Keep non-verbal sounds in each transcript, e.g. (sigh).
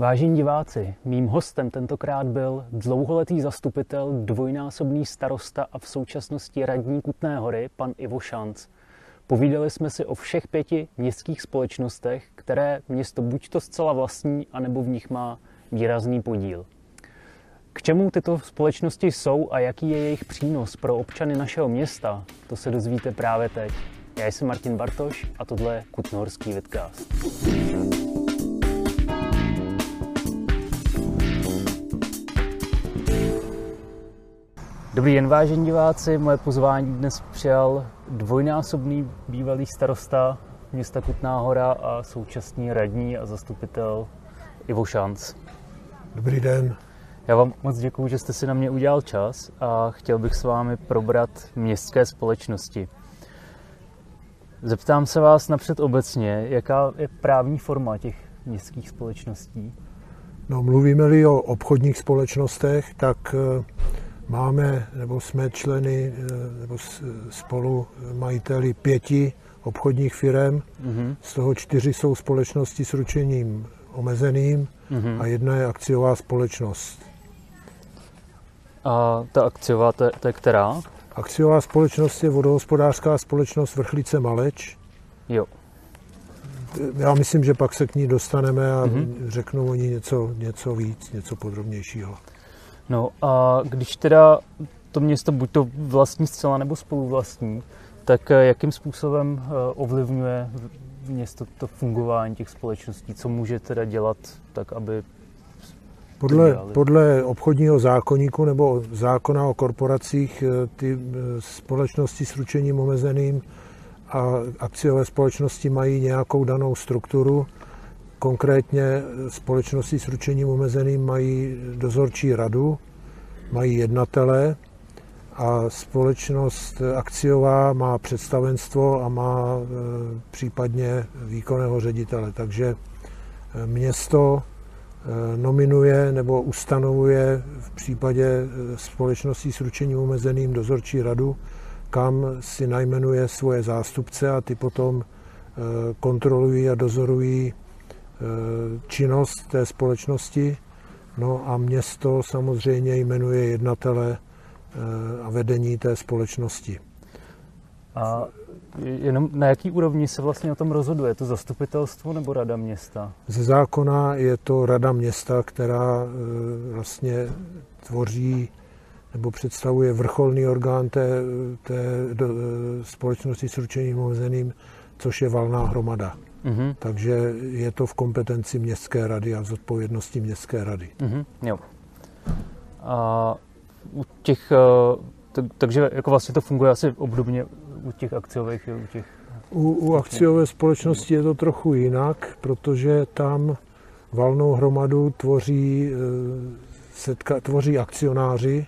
Vážení diváci, mým hostem tentokrát byl dlouholetý zastupitel, dvojnásobný starosta a v současnosti radní Kutné hory, pan Ivo Šanc. Povídali jsme si o všech pěti městských společnostech, které město buď to zcela vlastní, anebo v nich má výrazný podíl. K čemu tyto společnosti jsou a jaký je jejich přínos pro občany našeho města, to se dozvíte právě teď. Já jsem Martin Bartoš a tohle je Kutnohorský vidcast. Dobrý den, vážení diváci. Moje pozvání dnes přijal dvojnásobný bývalý starosta města Kutná hora a současný radní a zastupitel Ivo Šanc. Dobrý den. Já vám moc děkuji, že jste si na mě udělal čas a chtěl bych s vámi probrat městské společnosti. Zeptám se vás napřed obecně, jaká je právní forma těch městských společností? No, mluvíme-li o obchodních společnostech, tak eh, máme, nebo jsme členy, eh, nebo spolu majiteli pěti obchodních firm. Mm-hmm. Z toho čtyři jsou společnosti s ručením omezeným mm-hmm. a jedna je akciová společnost. A ta akciová, to je, to je která? Akciová společnost je vodohospodářská společnost Vrchlice Maleč. Jo. Já myslím, že pak se k ní dostaneme a mm-hmm. řeknu o ní něco, něco víc, něco podrobnějšího. No a když teda to město buď to vlastní zcela nebo spoluvlastní, tak eh, jakým způsobem eh, ovlivňuje město to fungování těch společností? Co může teda dělat tak, aby podle, podle obchodního zákonníku nebo zákona o korporacích eh, ty společnosti s ručením omezeným a akciové společnosti mají nějakou danou strukturu. Konkrétně společnosti s ručením omezeným mají dozorčí radu, mají jednatele a společnost akciová má představenstvo a má e, případně výkonného ředitele. Takže e, město e, nominuje nebo ustanovuje v případě společností s ručením omezeným dozorčí radu, kam si najmenuje svoje zástupce a ty potom kontrolují a dozorují činnost té společnosti. No a město samozřejmě jmenuje jednatele a vedení té společnosti. A jenom na jaký úrovni se vlastně o tom rozhoduje? To zastupitelstvo nebo rada města? Ze zákona je to rada města, která vlastně tvoří nebo představuje vrcholný orgán té, té do, společnosti s ručením omezeným, což je valná hromada. Mm-hmm. Takže je to v kompetenci městské rady a v zodpovědnosti městské rady. Mm-hmm. Jo. A u těch, eh, takže jako vlastně to funguje asi obdobně u těch akciových, u těch... U, u akciové společnosti je to trochu jinak, protože tam valnou hromadu tvoří, eh, setka, tvoří akcionáři,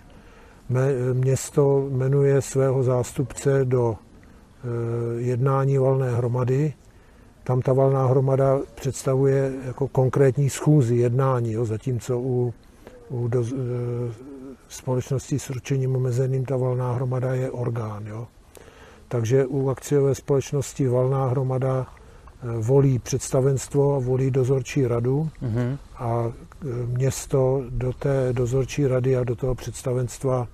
Město jmenuje svého zástupce do eh, jednání valné hromady. Tam ta valná hromada představuje jako konkrétní schůzi, jednání, jo, zatímco u, u do, eh, společnosti s ručením omezeným ta valná hromada je orgán. Jo. Takže u akciové společnosti valná hromada eh, volí představenstvo a volí dozorčí radu mm-hmm. a město do té dozorčí rady a do toho představenstva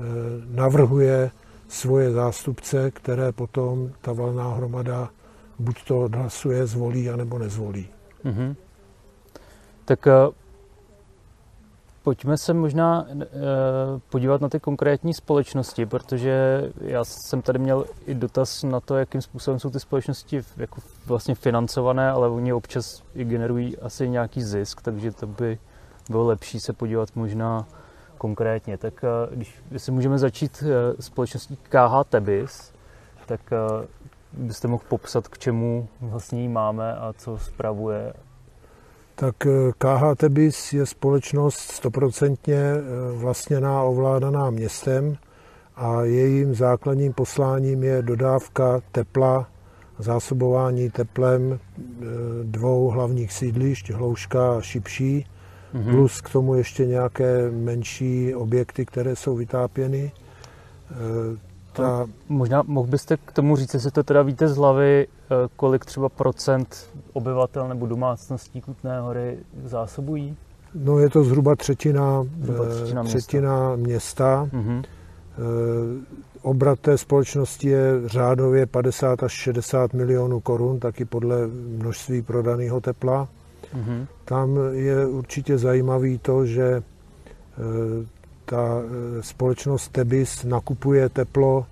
Eh, navrhuje svoje zástupce, které potom ta valná hromada buď to hlasuje, zvolí, anebo nezvolí. Mm-hmm. Tak uh, pojďme se možná uh, podívat na ty konkrétní společnosti, protože já jsem tady měl i dotaz na to, jakým způsobem jsou ty společnosti jako vlastně financované, ale oni občas i generují asi nějaký zisk, takže to by bylo lepší se podívat možná konkrétně, tak eh, když si můžeme začít eh, společností KH Tebis, tak eh, byste mohl popsat, k čemu vlastně ji máme a co spravuje? Tak KH Tebis je společnost stoprocentně vlastněná, ovládaná městem a jejím základním posláním je dodávka tepla, zásobování teplem dvou hlavních sídlišť, Hlouška a Šipší, mm-hmm. plus k tomu ještě nějaké menší objekty, které jsou vytápěny. Ta... Možná mohl byste k tomu říct, jestli to teda víte z hlavy, eh, kolik třeba procent obyvatel nebo domácností Kutné hory zásobují? No je to zhruba třetina, zhruba třetina, třetina města. města. Mm-hmm. Obrat té společnosti je řádově 50 až 60 milionů korun, taky podle množství prodaného tepla. Mm-hmm. Tam je určitě zajímavý to, že ta e, společnost Tebis nakupuje teplo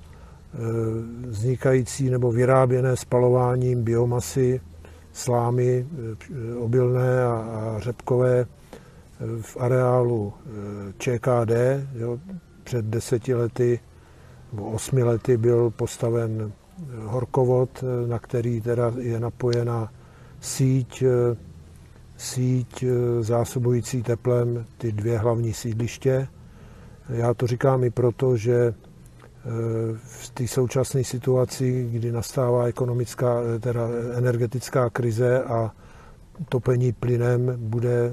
vznikající nebo vyráběné spalováním biomasy, slámy obilné a řepkové v areálu ČKD. Jo, před deseti lety nebo osmi lety byl postaven horkovod, na který teda je napojena síť, síť zásobující teplem ty dvě hlavní sídliště. Já to říkám i proto, že v té současné situaci, kdy nastává ekonomická, teda energetická krize a topení plynem bude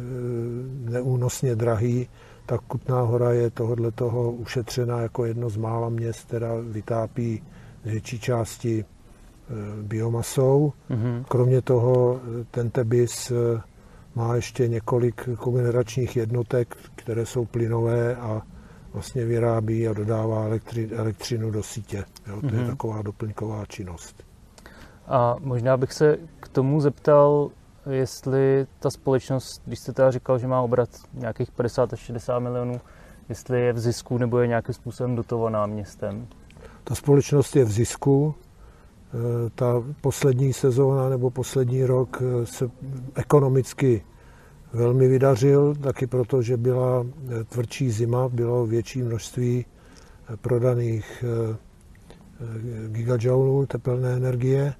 neúnosně drahý, tak Kutná hora je tohodle toho ušetřena jako jedno z mála měst, která vytápí z větší části e, biomasou. Mm-hmm. Kromě toho ten Tebis e, má ještě několik kogeneračních jednotek, které jsou plynové a vlastně vyrábí a dodává elektri, elektřinu do sítě. Jo, to mm-hmm. je mhm. taková doplňková činnost. A možná bych se k tomu zeptal, jestli ta společnost, když jste teda říkal, že má obrat nějakých 50 až 60 milionů, jestli je v zisku nebo je nějakým způsobem dotovaná městem? Ta společnost je v zisku. E, ta poslední sezóna nebo poslední rok e, se ekonomicky velmi vydařil, taky proto, že byla e, tvrdší zima, bylo větší množství prodaných gigajoulů tepelné energie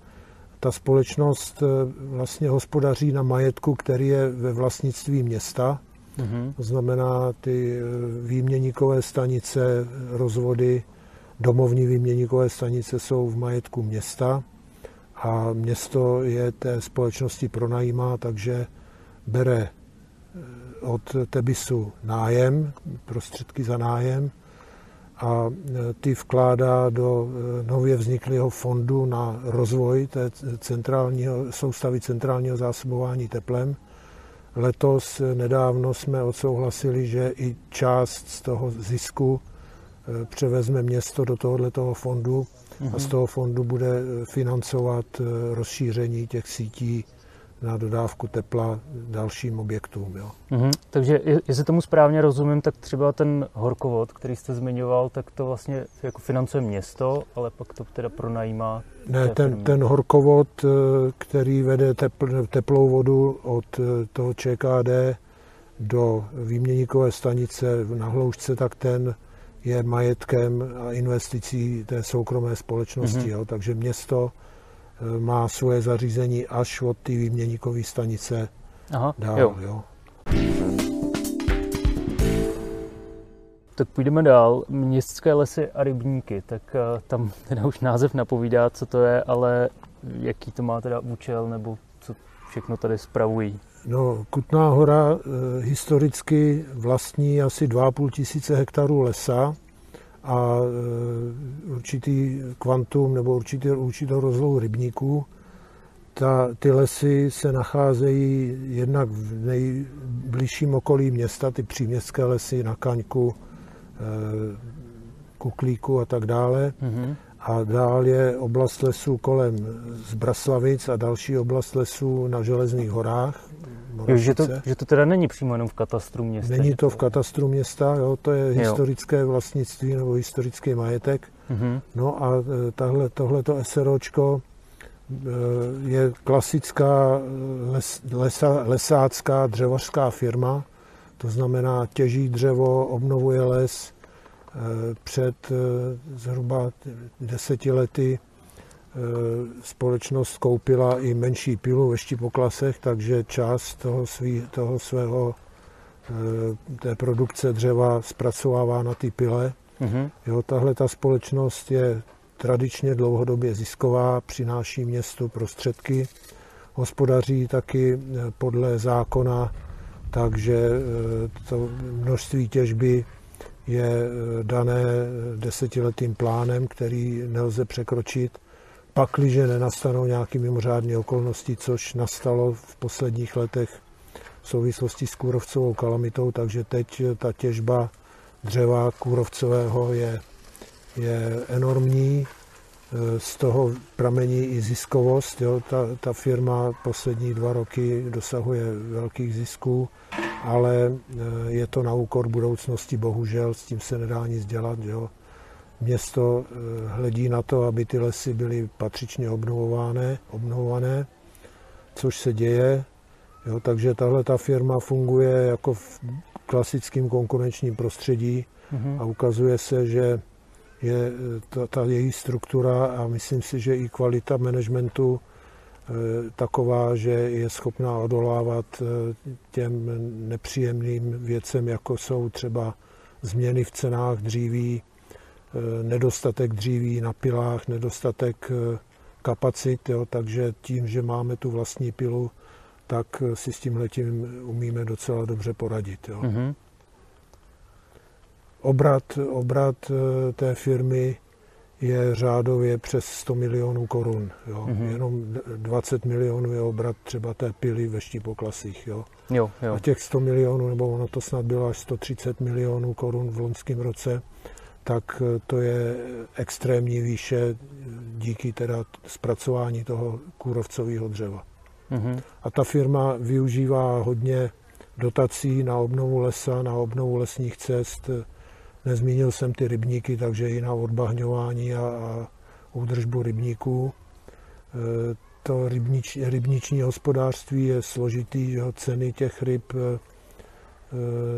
ta společnost eh, vlastně hospodaří na majetku, který je ve vlastnictví města. Mm-hmm. To znamená, ty eh, výměníkové stanice, rozvody, domovní výměníkové stanice jsou v majetku města a město je té společnosti pronajímá, takže bere eh, od Tebisu nájem, prostředky za nájem a e, ty vkládá do e, nově vzniklého fondu na rozvoj té centrálního, soustavy centrálního zásobování teplem. Letos e, nedávno jsme odsouhlasili, že i část z toho zisku převezme město do tohoto fondu a z mhm. toho fondu bude financovat rozšíření těch sítí na dodávku tepla dalším objektům. Jo. Mm-hmm. Takže jestli tomu správně rozumím, tak třeba ten horkovod, který jste zmiňoval, tak to vlastně jako financuje město, ale pak to teda pronajímá. Ne, ten, ten horkovod, eh, který vede tepl, teplou vodu od eh, toho ČKD do výměníkové stanice na hloušce, tak ten je majetkem a investicí té soukromé společnosti. Mm-hmm. Jo. Takže město má svoje zařízení až od té výměníkové stanice Aha, dál. Jo. Jo. Tak půjdeme dál. Městské lesy a rybníky, tak uh, tam (laughs) teda už název napovídá, co to je, ale jaký to má teda účel, nebo co všechno tady spravují? No, Kutná hora e, historicky vlastní asi 2,5 tisíce hektarů lesa a e, určitý kvantum nebo určitý, určitou rozlohu rybníků. Ta, ty lesy se nacházejí jednak v nejbližším okolí města, ty příměstské lesy na Kaňku, e, Kuklíku a tak dále. Mm-hmm. A dál je oblast lesů kolem Zbraslavic a další oblast lesů na Železných horách, Jo, že, to, že to teda není přímo jenom v katastru města. Není to v katastru města, jo, to je jo. historické vlastnictví nebo historický majetek. Mm-hmm. No a e, tahle, tohleto SROčko e, je klasická e, les, lesa, lesácká dřevařská firma, to znamená těží dřevo, obnovuje les. Před zhruba deseti lety společnost koupila i menší pilu ve Štipoklasech, takže část toho, svý, toho svého eh, té produkce dřeva zpracovává na ty pile. Mm-hmm. Jo, tahle ta společnost je tradičně dlouhodobě zisková, přináší městu prostředky, hospodaří taky eh, podle zákona, takže to množství těžby je dané desetiletým plánem, který nelze překročit, pakliže nenastanou nějaké mimořádné okolnosti, což nastalo v posledních letech v souvislosti s kůrovcovou kalamitou, takže teď ta těžba dřeva kůrovcového je, je enormní, z toho pramení i ziskovost. Jo. Ta, ta firma poslední dva roky dosahuje velkých zisků, ale eh, je to na úkor budoucnosti, bohužel, s tím se nedá nic dělat. Jo. Město eh, hledí na to, aby ty lesy byly patřičně obnovované, obnovované což se děje. Jo, takže tahle ta firma funguje jako v klasickém konkurenčním prostředí mm-hmm. a ukazuje se, že je ta, ta její struktura a myslím si, že i kvalita managementu eh, taková, že je schopná odolávat eh, těm nepříjemným věcem, jako jsou třeba změny v cenách dříví, eh, nedostatek dříví na pilách, nedostatek kapacit, jo, takže tím, že máme tu vlastní pilu, tak si s tím letím umíme docela dobře poradit. Jo. Mm-hmm. Obrat, obrat eh, té firmy je řádově přes 100 milionů korun. Jo. Mm-hmm. Jenom 20 milionů je obrat třeba té pily ve štipoklasích. Jo. Jo, jo. A těch 100 milionů, nebo ono to snad bylo až 130 milionů korun v loňském roce, tak eh, to je extrémní výše díky teda zpracování toho kůrovcového dřeva. Mm-hmm. A ta firma využívá hodně dotací na obnovu lesa, na obnovu lesních cest, Nezmínil jsem ty rybníky, takže i na odbahňování a, a údržbu rybníků. E, to rybnič, rybniční hospodářství je složitý, že ceny těch ryb e, e,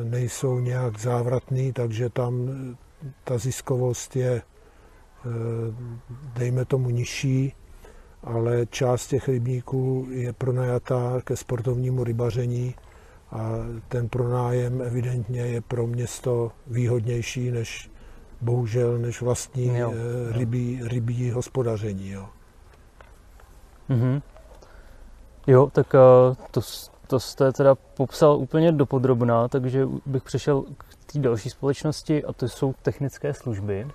nejsou nějak závratný, takže tam ta ziskovost je, dejme tomu, nižší, ale část těch rybníků je pronajatá ke sportovnímu rybaření a ten pronájem evidentně je pro město výhodnější než bohužel než vlastní jo, eh, rybí, rybí hospodaření. Jo. Mm-hmm. Jo, tak uh, to, to jste teda popsal úplně dopodrobná, takže bych přešel k té další společnosti a to jsou technické služby.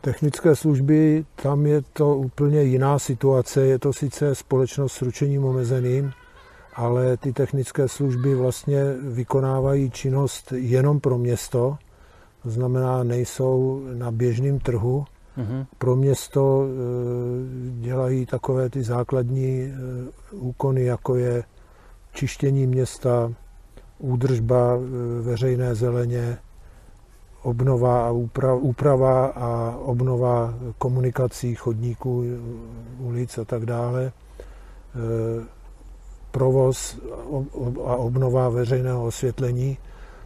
Technické služby, tam je to úplně jiná situace. Je to sice společnost s ručením omezeným, ale ty technické služby vlastně vykonávají činnost jenom pro město, to znamená, nejsou na běžném trhu. Mm-hmm. Pro město e, dělají takové ty základní e, úkony, jako je čištění města, údržba e, veřejné zeleně, obnova a úprava, a obnova komunikací, chodníků, ulic a tak dále provoz a obnova veřejného osvětlení.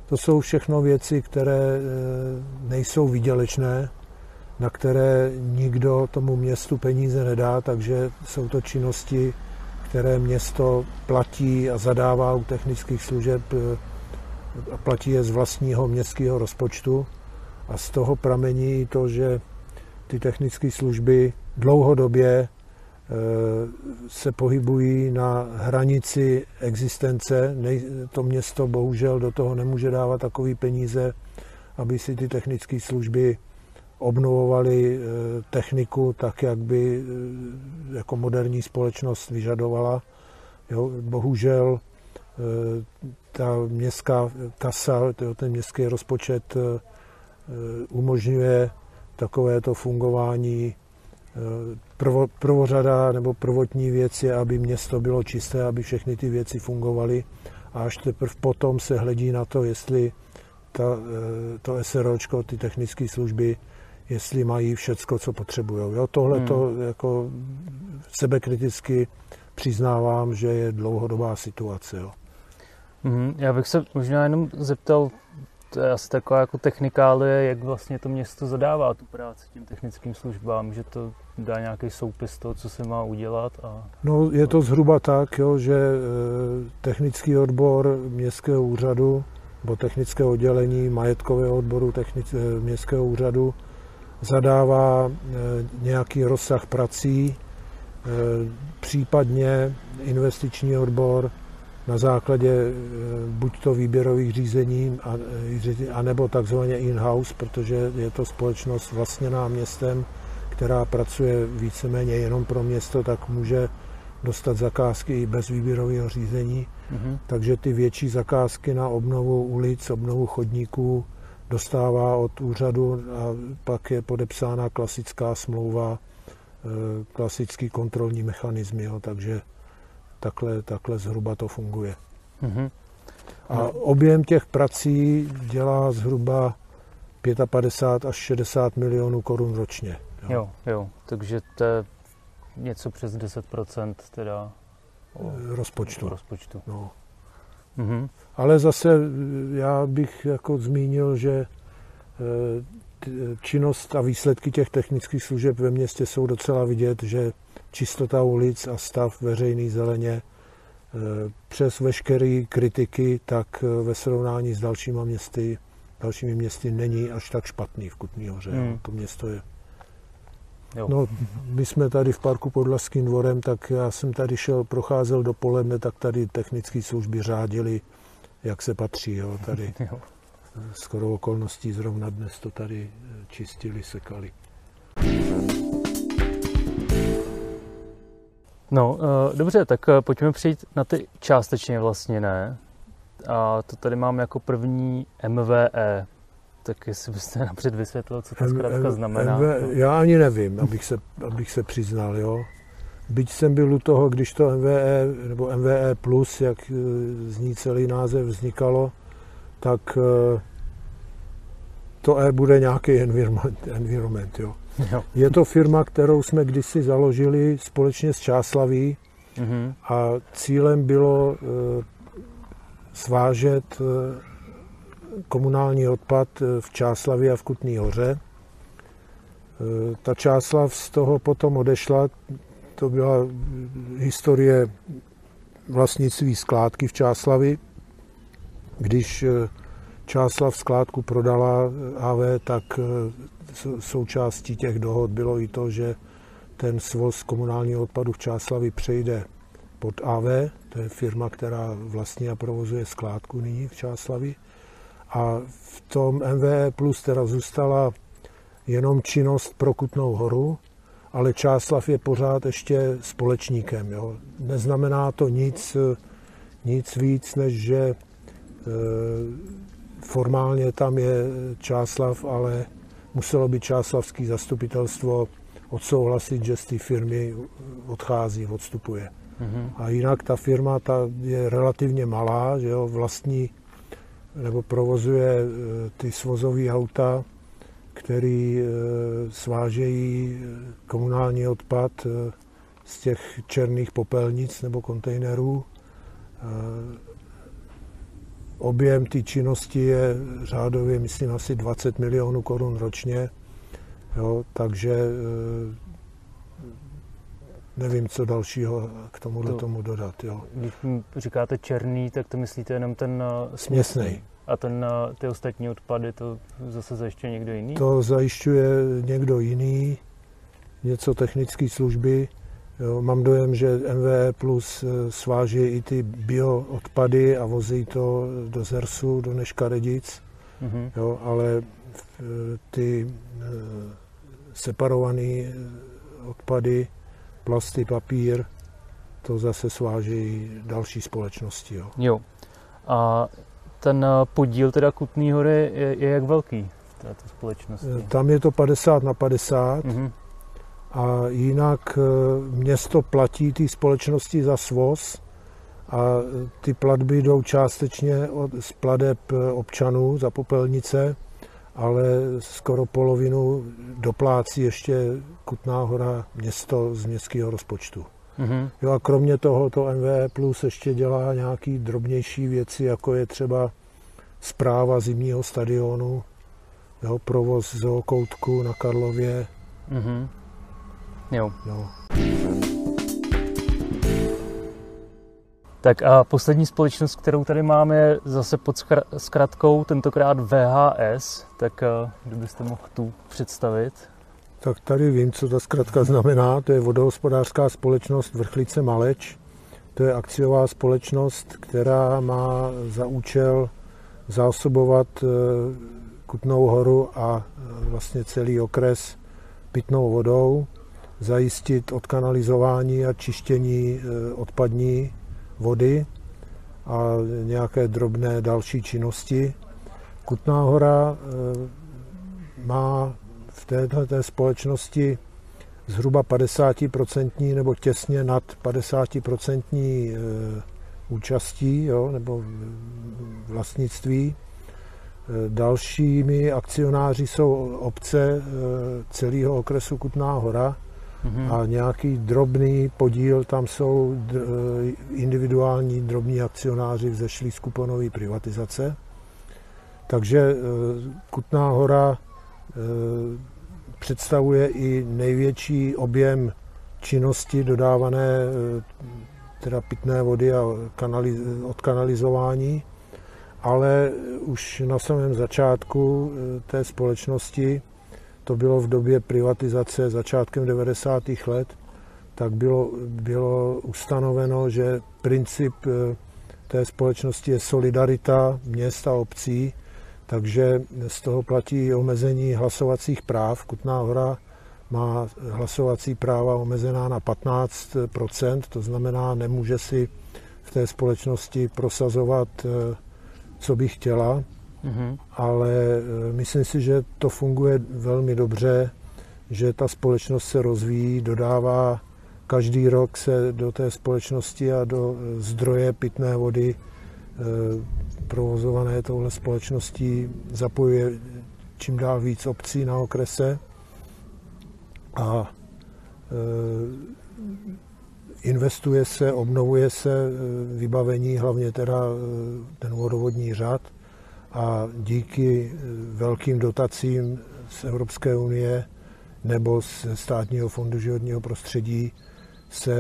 To jsou všechno věci, které e, nejsou výdělečné, na které nikdo tomu městu peníze nedá, takže jsou to činnosti, které město platí a zadává u technických služeb e, a platí je z vlastního městského rozpočtu. A z toho pramení to, že ty technické služby dlouhodobě Eh, se pohybují na hranici existence. To město bohužel do toho nemůže dávat takové peníze, aby si ty technické služby obnovovaly eh, techniku tak, jak by eh, jako moderní společnost vyžadovala. Jo, bohužel ta městská kasa, ten městský rozpočet umožňuje takovéto fungování prvo, prvořada nebo prvotní věc je, aby město bylo čisté, aby všechny ty věci fungovaly a až teprve potom se hledí na to, jestli ta, eh, to SROčko, ty technické služby, jestli mají všecko, co potřebují. Jo, tohle hmm. to jako sebekriticky přiznávám, že je dlouhodobá situace. Jo. Hmm, já bych se možná jenom zeptal, to je asi taková jako technikálie, jak vlastně to město zadává tu práci těm technickým službám, že to dá nějaký soupis toho, co se má udělat? A... No, je to zhruba tak, jo, že e, technický odbor městského úřadu nebo technického oddělení majetkového odboru technic, e, městského úřadu zadává e, nějaký rozsah prací, případně investiční odbor na základě eh, buď to výběrových řízení, a, nebo takzvaně in-house, protože je to společnost vlastněná městem, která pracuje víceméně jenom pro město, tak může dostat zakázky i bez výběrového řízení. Mm-hmm. Takže ty větší zakázky na obnovu ulic, obnovu chodníků dostává od úřadu a pak je podepsána klasická smlouva, eh, klasický kontrolní mechanismy, jo, takže takhle, takhle zhruba to funguje. Mm-hmm. A objem těch prací dělá zhruba 55 až 60 milionů korun ročně. Jo, jo, jo takže to je něco přes 10% teda o rozpočtu. rozpočtu. No. Mm-hmm. Ale zase já bych jako zmínil, že eh, činnost a výsledky těch technických služeb ve městě jsou docela vidět, že čistota ulic a stav veřejný zeleně eh, přes veškeré kritiky, tak eh, ve srovnání s dalšíma městy, dalšími městy není až tak špatný v Kutný hoře. Hmm. To město je Jo. No, my jsme tady v parku pod Laským dvorem, tak já jsem tady šel, procházel dopoledne, tak tady technické služby řádili, jak se patří. Jo, tady (laughs) jo. skoro okolností zrovna dnes to tady čistili, sekali. No, uh, dobře, tak uh, pojďme přijít na ty částečně vlastněné. A to tady mám jako první MVE. Tak jestli byste napřed vysvětlil, co to zkrátka znamená. MV, já ani nevím, abych se, abych se přiznal, jo. Byť jsem byl u toho, když to MVE, nebo MVE+, plus, jak eh, zní celý název, vznikalo, tak to E bude nějaký environment, environment jo. Jo. Je to firma, kterou jsme kdysi založili společně s Čáslaví mm-hmm. a cílem bylo e, svážet e, komunální odpad eh, v Čáslavi a v Kutný hoře. E, ta Čáslav z toho potom odešla, to byla historie vlastnictví skládky v Čáslavi. Když Čáslav skládku prodala AV, tak součástí těch dohod bylo i to, že ten svoz komunálního odpadu v Čáslavi přejde pod AV, to je firma, která vlastně a provozuje skládku nyní v Čáslavi. A v tom MVE Plus teda zůstala jenom činnost pro Kutnou horu, ale Čáslav je pořád ještě společníkem. Jo. Neznamená to nic, nic víc, než že e, formálně tam je Čáslav, ale muselo by čáslavské zastupitelstvo odsouhlasit, že z té firmy odchází, odstupuje. Mm-hmm. A jinak ta firma ta je relativně malá, že jo, vlastní nebo provozuje e, ty svozové auta, který e, svážejí e, komunální odpad z těch černých popelnic nebo kontejnerů. Objem té činnosti je řádově, myslím, asi 20 milionů korun ročně. Jo, takže eh, nevím, co dalšího k tomu to, tomu dodat. Jo. Když říkáte černý, tak to myslíte jenom ten eh, směsný. A ten, eh, ty ostatní odpady, to zase zajišťuje někdo jiný? To zajišťuje někdo jiný, něco technické služby. Jo, mám dojem, že MVE Plus eh, sváží i ty bioodpady a vozí to do Zersu, do Neškaredic, mm-hmm. jo, ale ty separované odpady, plasty, papír, to zase sváží další společnosti. Jo. jo. A ten podíl teda Kutný hory je, je jak velký v této společnosti? Tam je to 50 na 50. Mm-hmm a jinak e, město platí ty společnosti za svoz a ty platby jdou částečně od, z pladeb občanů za popelnice, ale skoro polovinu doplácí ještě Kutná hora město z městského rozpočtu. Mm-hmm. Jo a kromě toho to MVE Plus ještě dělá nějaký drobnější věci, jako je třeba zpráva zimního stadionu, jo, provoz zookoutku na Karlově, mm-hmm. Jo. jo. Tak a poslední společnost, kterou tady máme, je zase pod zkratkou, tentokrát VHS. Tak eh, kdybyste mohl tu představit. Tak tady vím, co ta zkratka znamená. To je vodohospodářská společnost Vrchlice Maleč. To je akciová společnost, která má za účel zásobovat eh, Kutnou horu a eh, vlastně celý okres pitnou vodou, zajistit odkanalizování a čištění odpadní vody a nějaké drobné další činnosti. Kutná hora má v této společnosti zhruba 50% nebo těsně nad 50% eh, účastí jo, nebo vlastnictví. Eh, dalšími akcionáři jsou obce eh, celého okresu Kutná hora mm-hmm. a nějaký drobný podíl, tam jsou individuální drobní akcionáři vzešlí z kuponové privatizace. Takže Kutná hora představuje i největší objem činnosti dodávané eh, teda pitné vody a odkanalizování, ale už na samém začátku eh, té společnosti, to bylo v době privatizace začátkem 90. let, tak bylo, bylo ustanoveno, že princip eh, té společnosti je solidarita měst a obcí, takže z toho platí omezení hlasovacích práv. Kutná hora má hlasovací práva omezená na 15% to znamená, nemůže si v té společnosti prosazovat, eh, co by chtěla, mm-hmm. ale eh, myslím si, že to funguje velmi dobře, že ta společnost se rozvíjí, dodává každý rok se do té společnosti a do zdroje pitné vody eh, provozované touhle společností zapojuje čím dál víc obcí na okrese a investuje se, obnovuje se vybavení, hlavně teda ten vodovodní řad a díky velkým dotacím z Evropské unie nebo z státního fondu životního prostředí se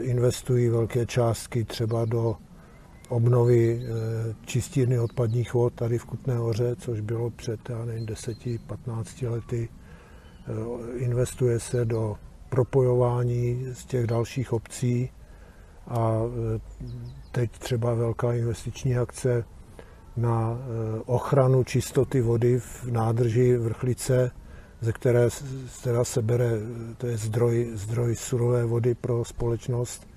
investují velké částky třeba do obnovy eh, čistírny odpadních vod tady v Kutné hoře, což bylo před, já nevím, 10-15 lety. Eh, investuje se do propojování z těch dalších obcí a eh, teď třeba velká investiční akce na ochranu čistoty vody v nádrži Vrchlice, ze které teda se bere, to je zdroj, zdroj surové vody pro společnost,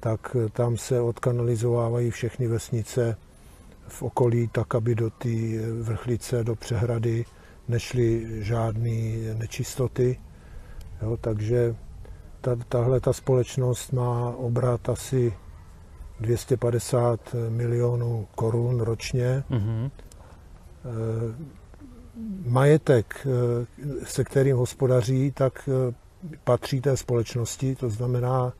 tak tam se odkanalizovávají všechny vesnice v okolí tak, aby do té vrchlice, do přehrady nešly žádné nečistoty. Jo, takže ta, tahle ta společnost má obrat asi 250 milionů korun ročně. Mm-hmm. Majetek, e, se kterým hospodaří, tak e, patří té společnosti, to znamená,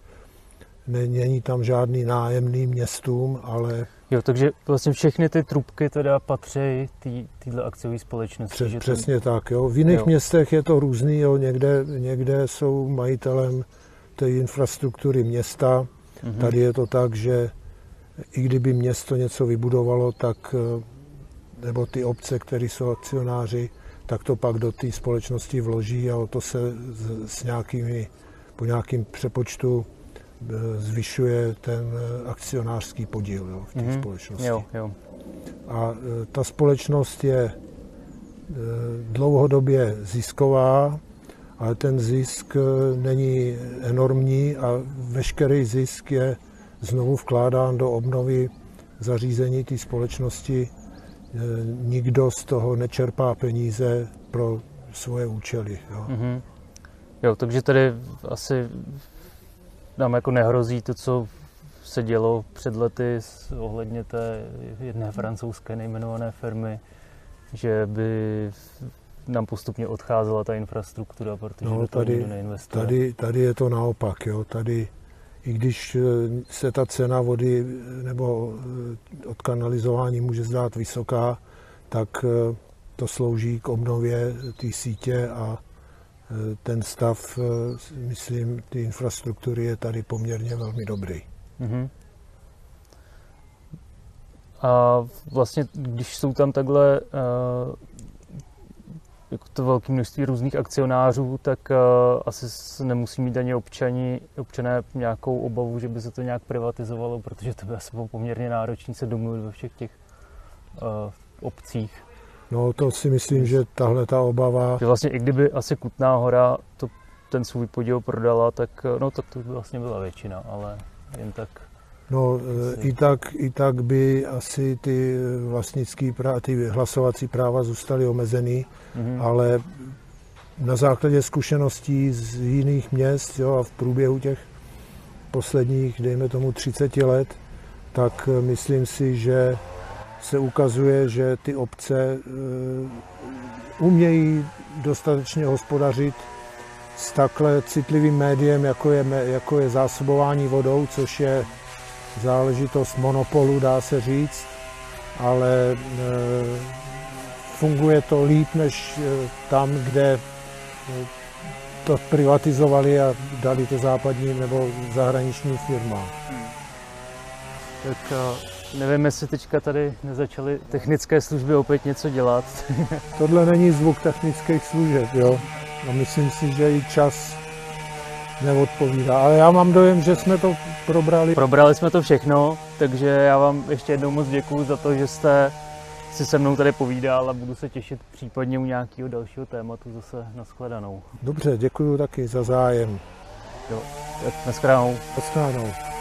není tam žádný nájemný městům, ale... Jo, takže vlastně všechny ty trubky teda patří téhle akciové společnosti. Přes, že přesně to... tak, jo. V jiných jo. městech je to různý, jo. Někde, někde jsou majitelem té infrastruktury města. Mhm. Tady je to tak, že i kdyby město něco vybudovalo, tak eh, nebo ty obce, které jsou akcionáři, tak to pak do té společnosti vloží a o to se s, s nějakými, po nějakým přepočtu zvyšuje ten eh, akcionářský podíl jo, v té mm-hmm. společnosti. Jo, jo. A eh, ta společnost je eh, dlouhodobě zisková, ale ten zisk není enormní a veškerý zisk je znovu vkládán do obnovy zařízení té společnosti. Nikdo z toho nečerpá peníze pro svoje účely. Jo. Mm-hmm. Jo, takže tady asi nám jako nehrozí to, co se dělo před lety ohledně té jedné francouzské nejmenované firmy, že by nám postupně odcházela ta infrastruktura, protože no, do toho tady, neinvestuje. Tady, tady je to naopak. Jo. Tady, i když eh, se ta cena vody eh, nebo eh, od kanalizování může zdát vysoká, tak to slouží k obnově té sítě a ten stav, myslím, ty infrastruktury je tady poměrně velmi dobrý. Mm-hmm. A vlastně, když jsou tam takhle uh, jako to velké množství různých akcionářů, tak uh, asi nemusí mít ani občani, občané nějakou obavu, že by se to nějak privatizovalo, protože to by asi bylo poměrně náročné se domluvit ve všech těch uh, obcích. No to si myslím, že tahle ta obava... Že vlastně i kdyby asi Kutná hora to, ten svůj podíl prodala, tak no tak to by vlastně byla většina, ale jen tak No, i tak, i tak by asi ty vlastnické práva, ty hlasovací práva zůstaly omezený, mm-hmm. ale na základě zkušeností z jiných měst jo, a v průběhu těch posledních, dejme tomu, 30 let, tak myslím si, že se ukazuje, že ty obce uh, umějí dostatečně hospodařit s takhle citlivým médiem, jako je, jako je zásobování vodou, což je záležitost monopolu, dá se říct, ale e, funguje to líp než e, tam, kde e, to privatizovali a dali to západním nebo zahraničním firmám. Hmm. Tak nevím, jestli teďka tady nezačaly technické služby opět něco dělat. (laughs) Tohle není zvuk technických služeb, jo. A myslím si, že i čas neodpovídá. Ale já mám dojem, že jsme to probrali. Probrali jsme to všechno, takže já vám ještě jednou moc děkuji za to, že jste si se mnou tady povídal a budu se těšit případně u nějakého dalšího tématu zase na shledanou. Dobře, děkuji taky za zájem. Jo, tak na shledanou. Na shledanou.